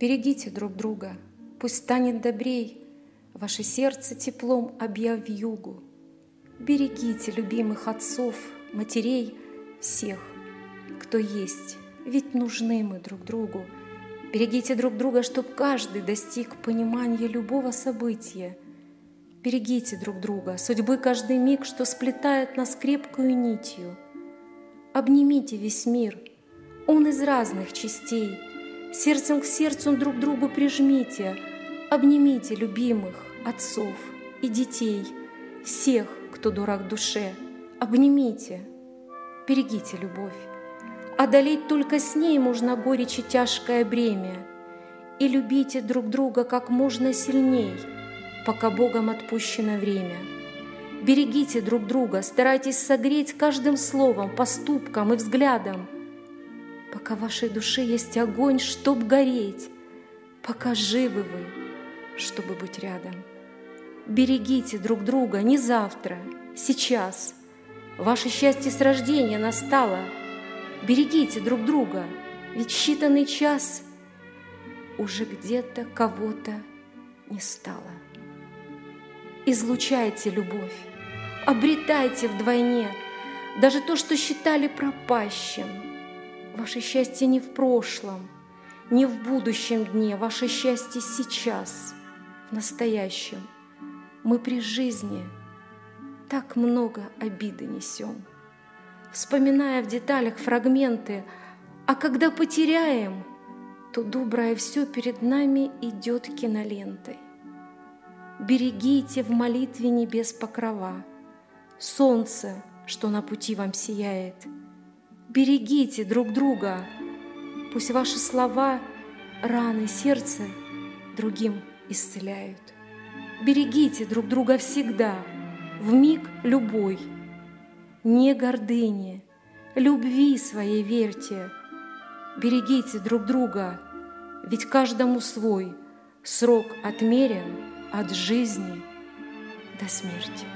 Берегите друг друга, пусть станет добрей, Ваше сердце теплом объяв югу. Берегите любимых отцов, матерей, всех, кто есть, ведь нужны мы друг другу. Берегите друг друга, чтоб каждый достиг понимания любого события. Берегите друг друга, судьбы каждый миг, что сплетает нас крепкую нитью. Обнимите весь мир, он из разных частей — Сердцем к сердцу друг другу прижмите, Обнимите любимых, отцов и детей, Всех, кто дурак душе, обнимите, берегите любовь. Одолеть только с ней можно горечь и тяжкое бремя, И любите друг друга как можно сильней, Пока Богом отпущено время. Берегите друг друга, старайтесь согреть каждым словом, поступком и взглядом – пока в вашей душе есть огонь, чтоб гореть, пока живы вы, чтобы быть рядом. Берегите друг друга не завтра, сейчас. Ваше счастье с рождения настало. Берегите друг друга, ведь считанный час уже где-то кого-то не стало. Излучайте любовь, обретайте вдвойне даже то, что считали пропащим – Ваше счастье не в прошлом, не в будущем дне, ваше счастье сейчас, в настоящем. Мы при жизни так много обиды несем, вспоминая в деталях фрагменты, а когда потеряем, то доброе все перед нами идет кинолентой. Берегите в молитве небес покрова, солнце, что на пути вам сияет — Берегите друг друга. Пусть ваши слова, раны сердца другим исцеляют. Берегите друг друга всегда, в миг любой. Не гордыне, любви своей верьте. Берегите друг друга, ведь каждому свой срок отмерен от жизни до смерти.